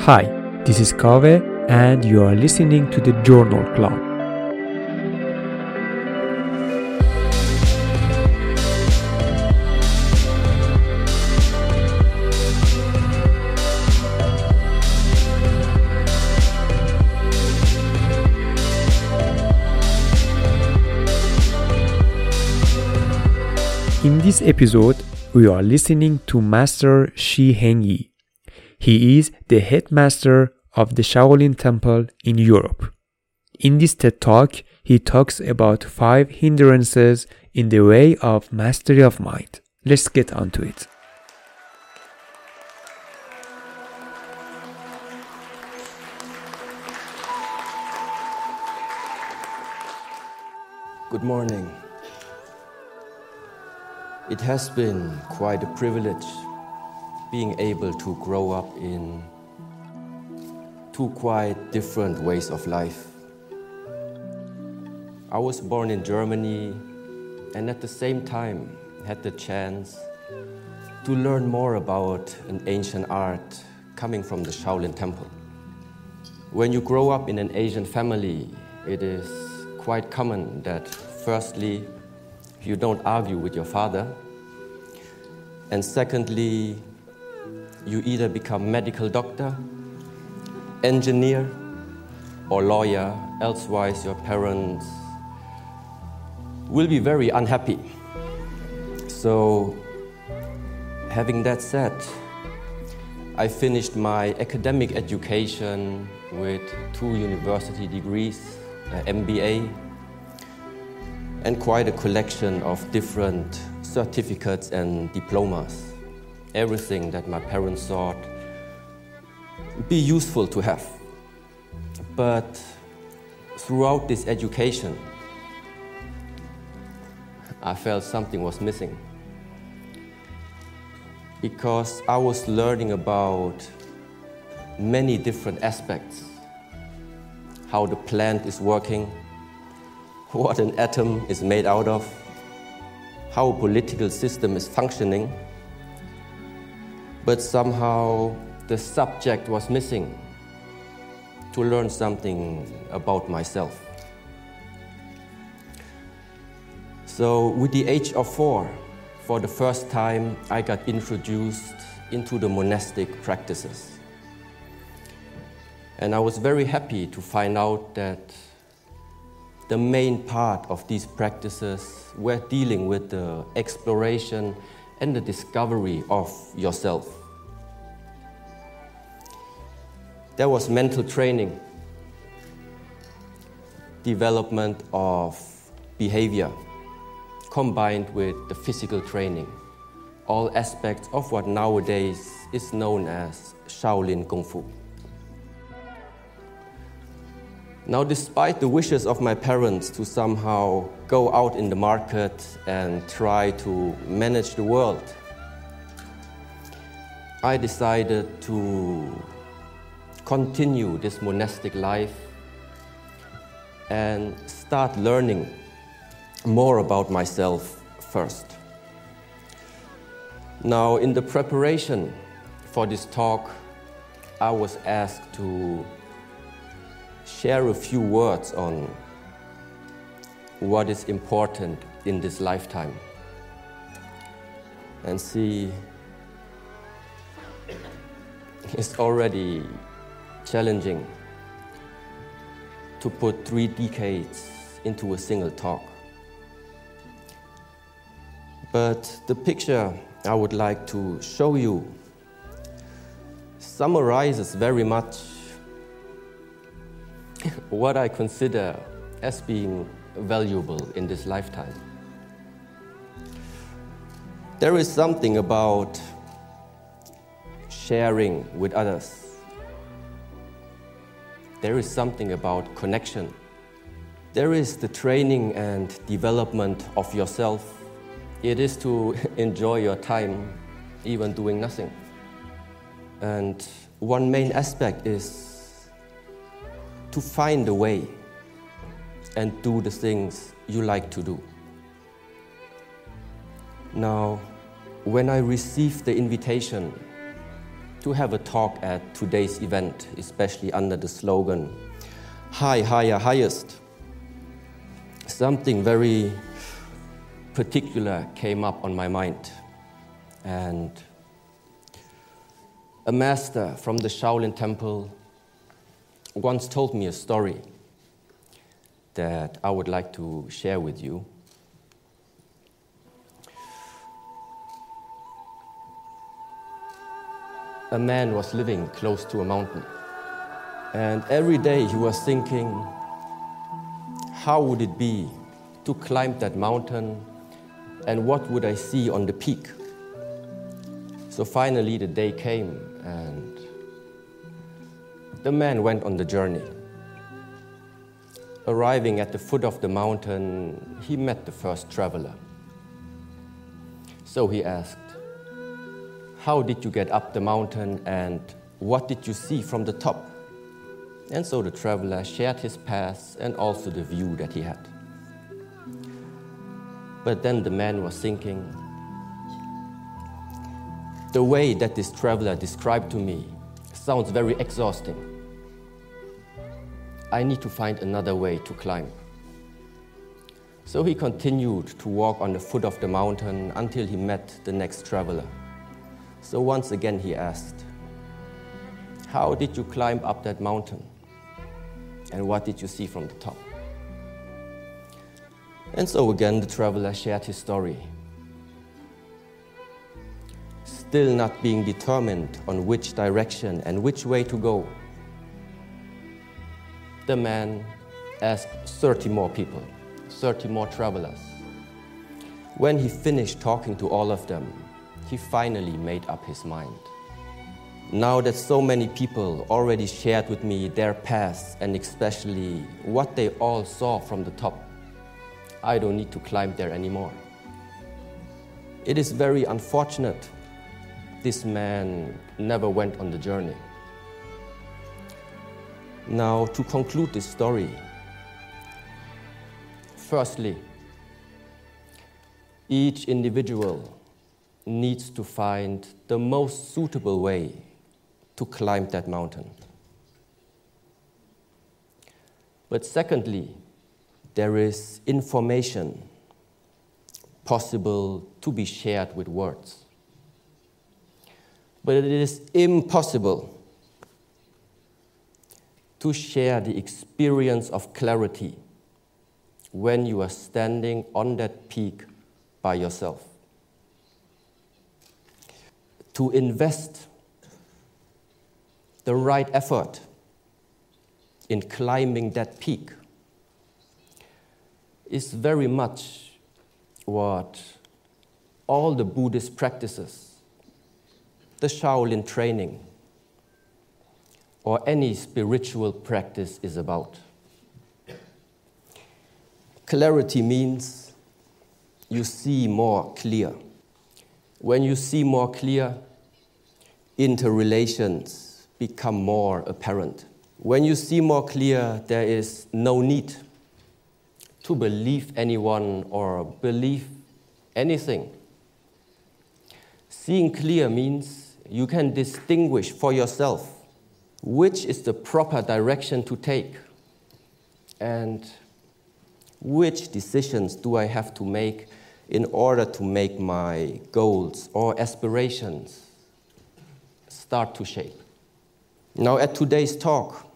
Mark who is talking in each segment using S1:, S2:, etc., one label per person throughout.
S1: Hi, this is Kaaveh, and you are listening to the Journal Club. In this episode, we are listening to Master Shi Heng Yi. He is the headmaster of the Shaolin Temple in Europe. In this TED Talk, he talks about five hindrances in the way of mastery of mind. Let's get on to it.
S2: Good morning. It has been quite a privilege being able to grow up in two quite different ways of life. I was born in Germany and at the same time had the chance to learn more about an ancient art coming from the Shaolin Temple. When you grow up in an Asian family, it is quite common that firstly, you don't argue with your father, and secondly, you either become medical doctor, engineer, or lawyer, elsewise your parents will be very unhappy. So, having that said, I finished my academic education with two university degrees, an MBA, and quite a collection of different certificates and diplomas. Everything that my parents thought be useful to have. But throughout this education, I felt something was missing. Because I was learning about many different aspects how the plant is working, what an atom is made out of, how a political system is functioning, but somehow the subject was missing to learn something about myself. So, with the age of four, for the first time, I got introduced into the monastic practices. And I was very happy to find out that the main part of these practices were dealing with the exploration and the discovery of yourself. There was mental training, development of behavior, combined with the physical training, all aspects of what nowadays is known as Shaolin Kung Fu. Now, despite the wishes of my parents to somehow go out in the market and try to manage the world, I decided to continue this monastic life and start learning more about myself first. Now, in the preparation for this talk, I was asked to share a few words on what is important in this lifetime and see it's already challenging to put three decades into a single talk. But the picture I would like to show you summarizes very much what I consider as being valuable in this lifetime. There is something about sharing with others. There is something about connection. There is the training and development of yourself. It is to enjoy your time, even doing nothing. And one main aspect is to find a way and do the things you like to do. Now, when I received the invitation to have a talk at today's event, especially under the slogan High, Higher, Highest. Something very particular came up on my mind. And a master from the Shaolin Temple once told me a story that I would like to share with you. A man was living close to a mountain, and every day he was thinking, how would it be to climb that mountain, and what would I see on the peak? So finally, the day came, and the man went on the journey. Arriving at the foot of the mountain, he met the first traveler. So he asked, How did you get up the mountain and what did you see from the top? And so the traveler shared his path and also the view that he had. But then the man was thinking, the way that this traveler described to me sounds very exhausting. I need to find another way to climb. So he continued to walk on the foot of the mountain until he met the next traveler. So once again he asked, How did you climb up that mountain? And what did you see from the top? And so again the traveler shared his story. Still not being determined on which direction and which way to go, the man asked 30 more people, 30 more travelers. When he finished talking to all of them, he finally made up his mind. Now that so many people already shared with me their past and especially what they all saw from the top, I don't need to climb there anymore. It is very unfortunate this man never went on the journey. Now, to conclude this story, firstly, each individual needs to find the most suitable way to climb that mountain. But secondly, there is information possible to be shared with words. But it is impossible to share the experience of clarity when you are standing on that peak by yourself. To invest the right effort in climbing that peak is very much what all the Buddhist practices, the Shaolin training, or any spiritual practice is about. Clarity means you see more clear. When you see more clear, interrelations become more apparent. When you see more clear, there is no need to believe anyone or believe anything. Seeing clear means you can distinguish for yourself which is the proper direction to take and which decisions do I have to make in order to make my goals or aspirations start to shape. Now, at today's talk,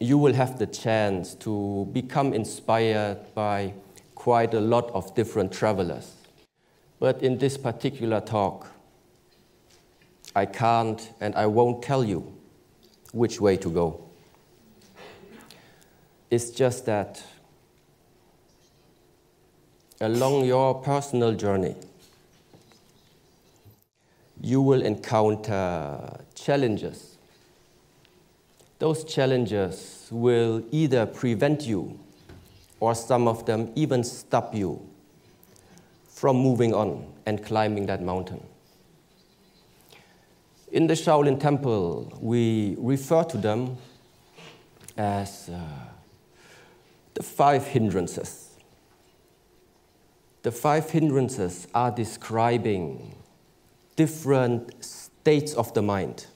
S2: you will have the chance to become inspired by quite a lot of different travelers. But in this particular talk, I can't and I won't tell you which way to go. It's just that along your personal journey, you will encounter challenges. Those challenges will either prevent you or some of them even stop you from moving on and climbing that mountain. In the Shaolin Temple, we refer to them as uh, the five hindrances. The five hindrances are describing different states of the mind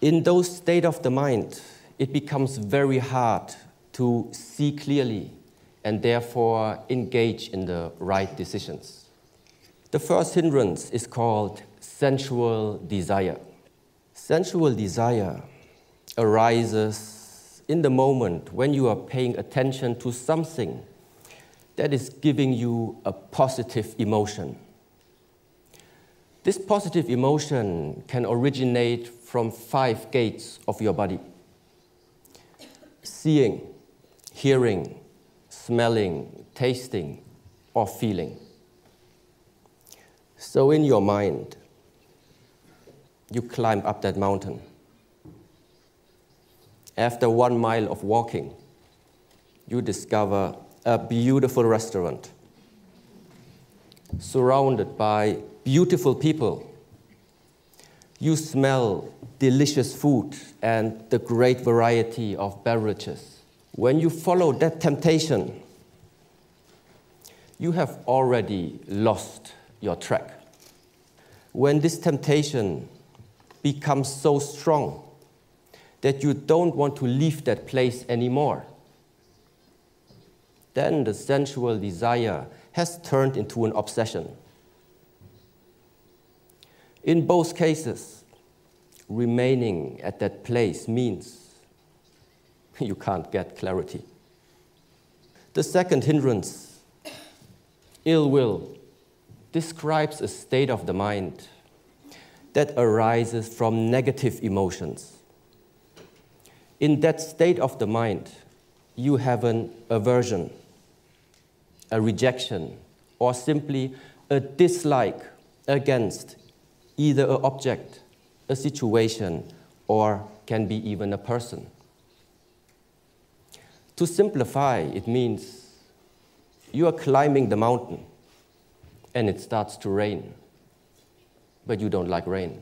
S2: In those state of the mind, it becomes very hard to see clearly and therefore engage in the right decisions. The first hindrance is called sensual desire. Sensual desire arises in the moment when you are paying attention to something that is giving you a positive emotion. This positive emotion can originate from five gates of your body seeing, hearing, smelling, tasting, or feeling. So, in your mind, you climb up that mountain. After one mile of walking, you discover a beautiful restaurant surrounded by beautiful people. You smell delicious food and the great variety of beverages. When you follow that temptation, you have already lost your track. When this temptation becomes so strong that you don't want to leave that place anymore, then the sensual desire has turned into an obsession. In both cases, remaining at that place means you can't get clarity. The second hindrance, ill will, describes a state of the mind that arises from negative emotions. In that state of the mind, you have an aversion, a rejection, or simply a dislike against either an object, a situation, or can be even a person. To simplify, it means you are climbing the mountain and it starts to rain, but you don't like rain.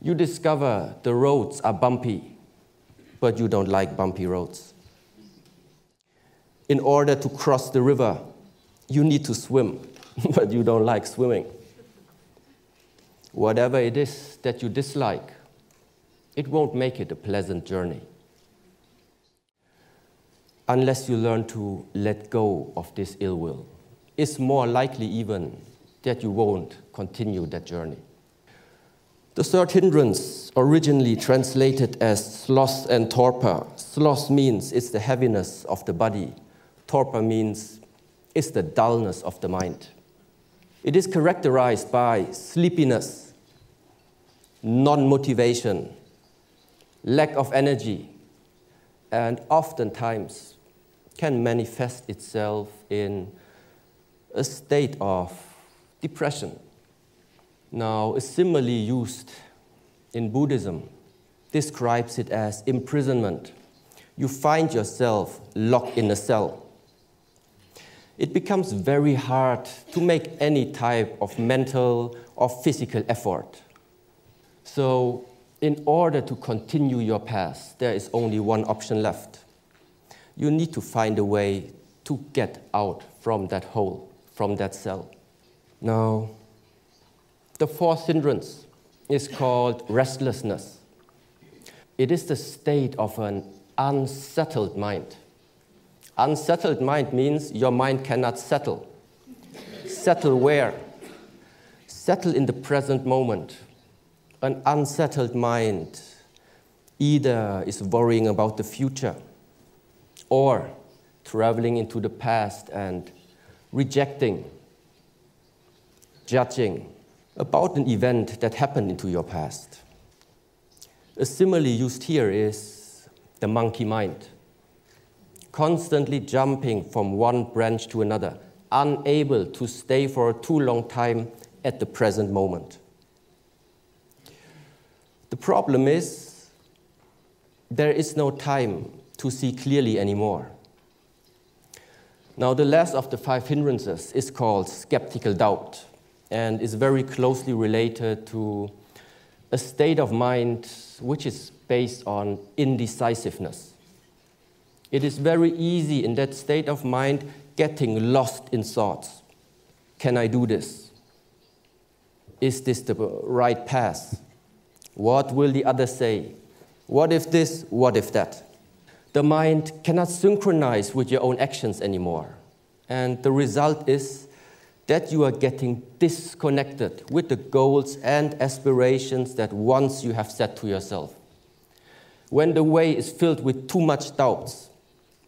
S2: You discover the roads are bumpy, but you don't like bumpy roads. In order to cross the river, you need to swim, but you don't like swimming. Whatever it is that you dislike, it won't make it a pleasant journey. Unless you learn to let go of this ill will it's more likely even that you won't continue that journey. The third hindrance, originally translated as sloth and torpor, sloth means it's the heaviness of the body, torpor means it's the dullness of the mind. It is characterized by sleepiness, non motivation, lack of energy, and oftentimes can manifest itself in a state of depression. Now, a simile used in Buddhism describes it as imprisonment. You find yourself locked in a cell. It becomes very hard to make any type of mental or physical effort. So, in order to continue your path, there is only one option left. You need to find a way to get out from that hole from that cell. Now, the fourth hindrance is called restlessness. It is the state of an unsettled mind. Unsettled mind means your mind cannot settle. settle where? Settle in the present moment. An unsettled mind either is worrying about the future or traveling into the past and rejecting, judging about an event that happened into your past. A simile used here is the monkey mind, constantly jumping from one branch to another, unable to stay for a too long time at the present moment. The problem is there is no time to see clearly anymore. Now, the last of the five hindrances is called skeptical doubt and is very closely related to a state of mind which is based on indecisiveness. It is very easy in that state of mind getting lost in thoughts. Can I do this? Is this the right path? What will the other say? What if this? What if that? The mind cannot synchronize with your own actions anymore. And the result is that you are getting disconnected with the goals and aspirations that once you have set to yourself. When the way is filled with too much doubts,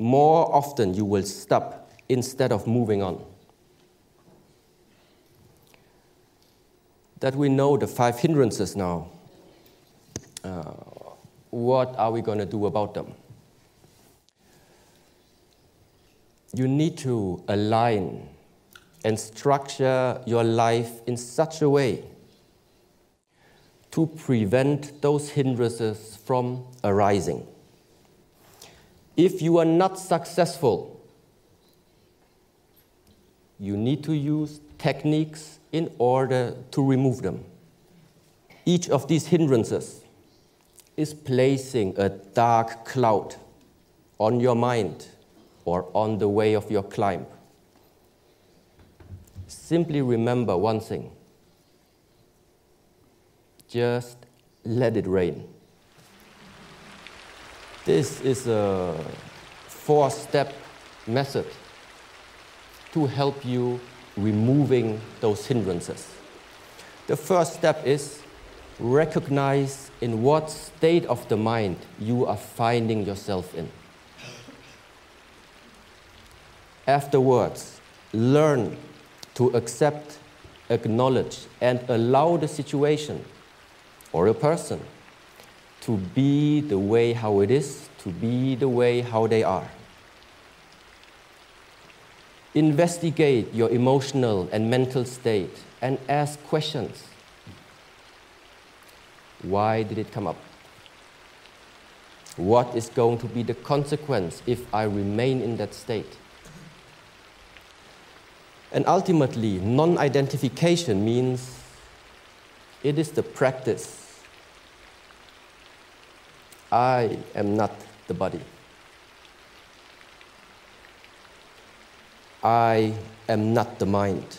S2: more often you will stop instead of moving on. That we know the five hindrances now, uh, what are we going to do about them? You need to align and structure your life in such a way to prevent those hindrances from arising. If you are not successful, you need to use techniques in order to remove them. Each of these hindrances is placing a dark cloud on your mind or on the way of your climb. Simply remember one thing just let it rain. This is a four step method to help you removing those hindrances. The first step is recognize in what state of the mind you are finding yourself in. Afterwards, learn to accept, acknowledge, and allow the situation or a person to be the way how it is, to be the way how they are. Investigate your emotional and mental state and ask questions. Why did it come up? What is going to be the consequence if I remain in that state? And ultimately, non identification means it is the practice. I am not the body. I am not the mind.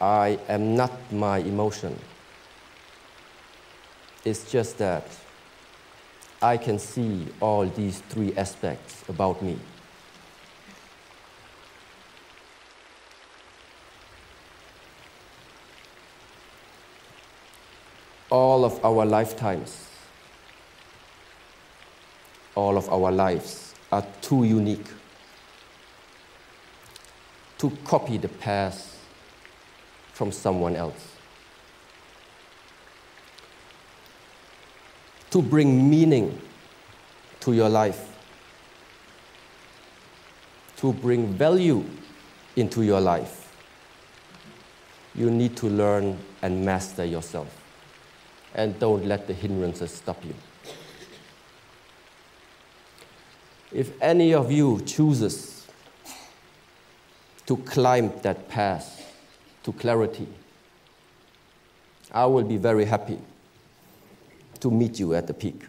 S2: I am not my emotion. It's just that I can see all these three aspects about me. All of our lifetimes, all of our lives are too unique. To copy the past from someone else. To bring meaning to your life, to bring value into your life, you need to learn and master yourself and don't let the hindrances stop you. If any of you chooses to climb that path to clarity, I will be very happy to meet you at the peak.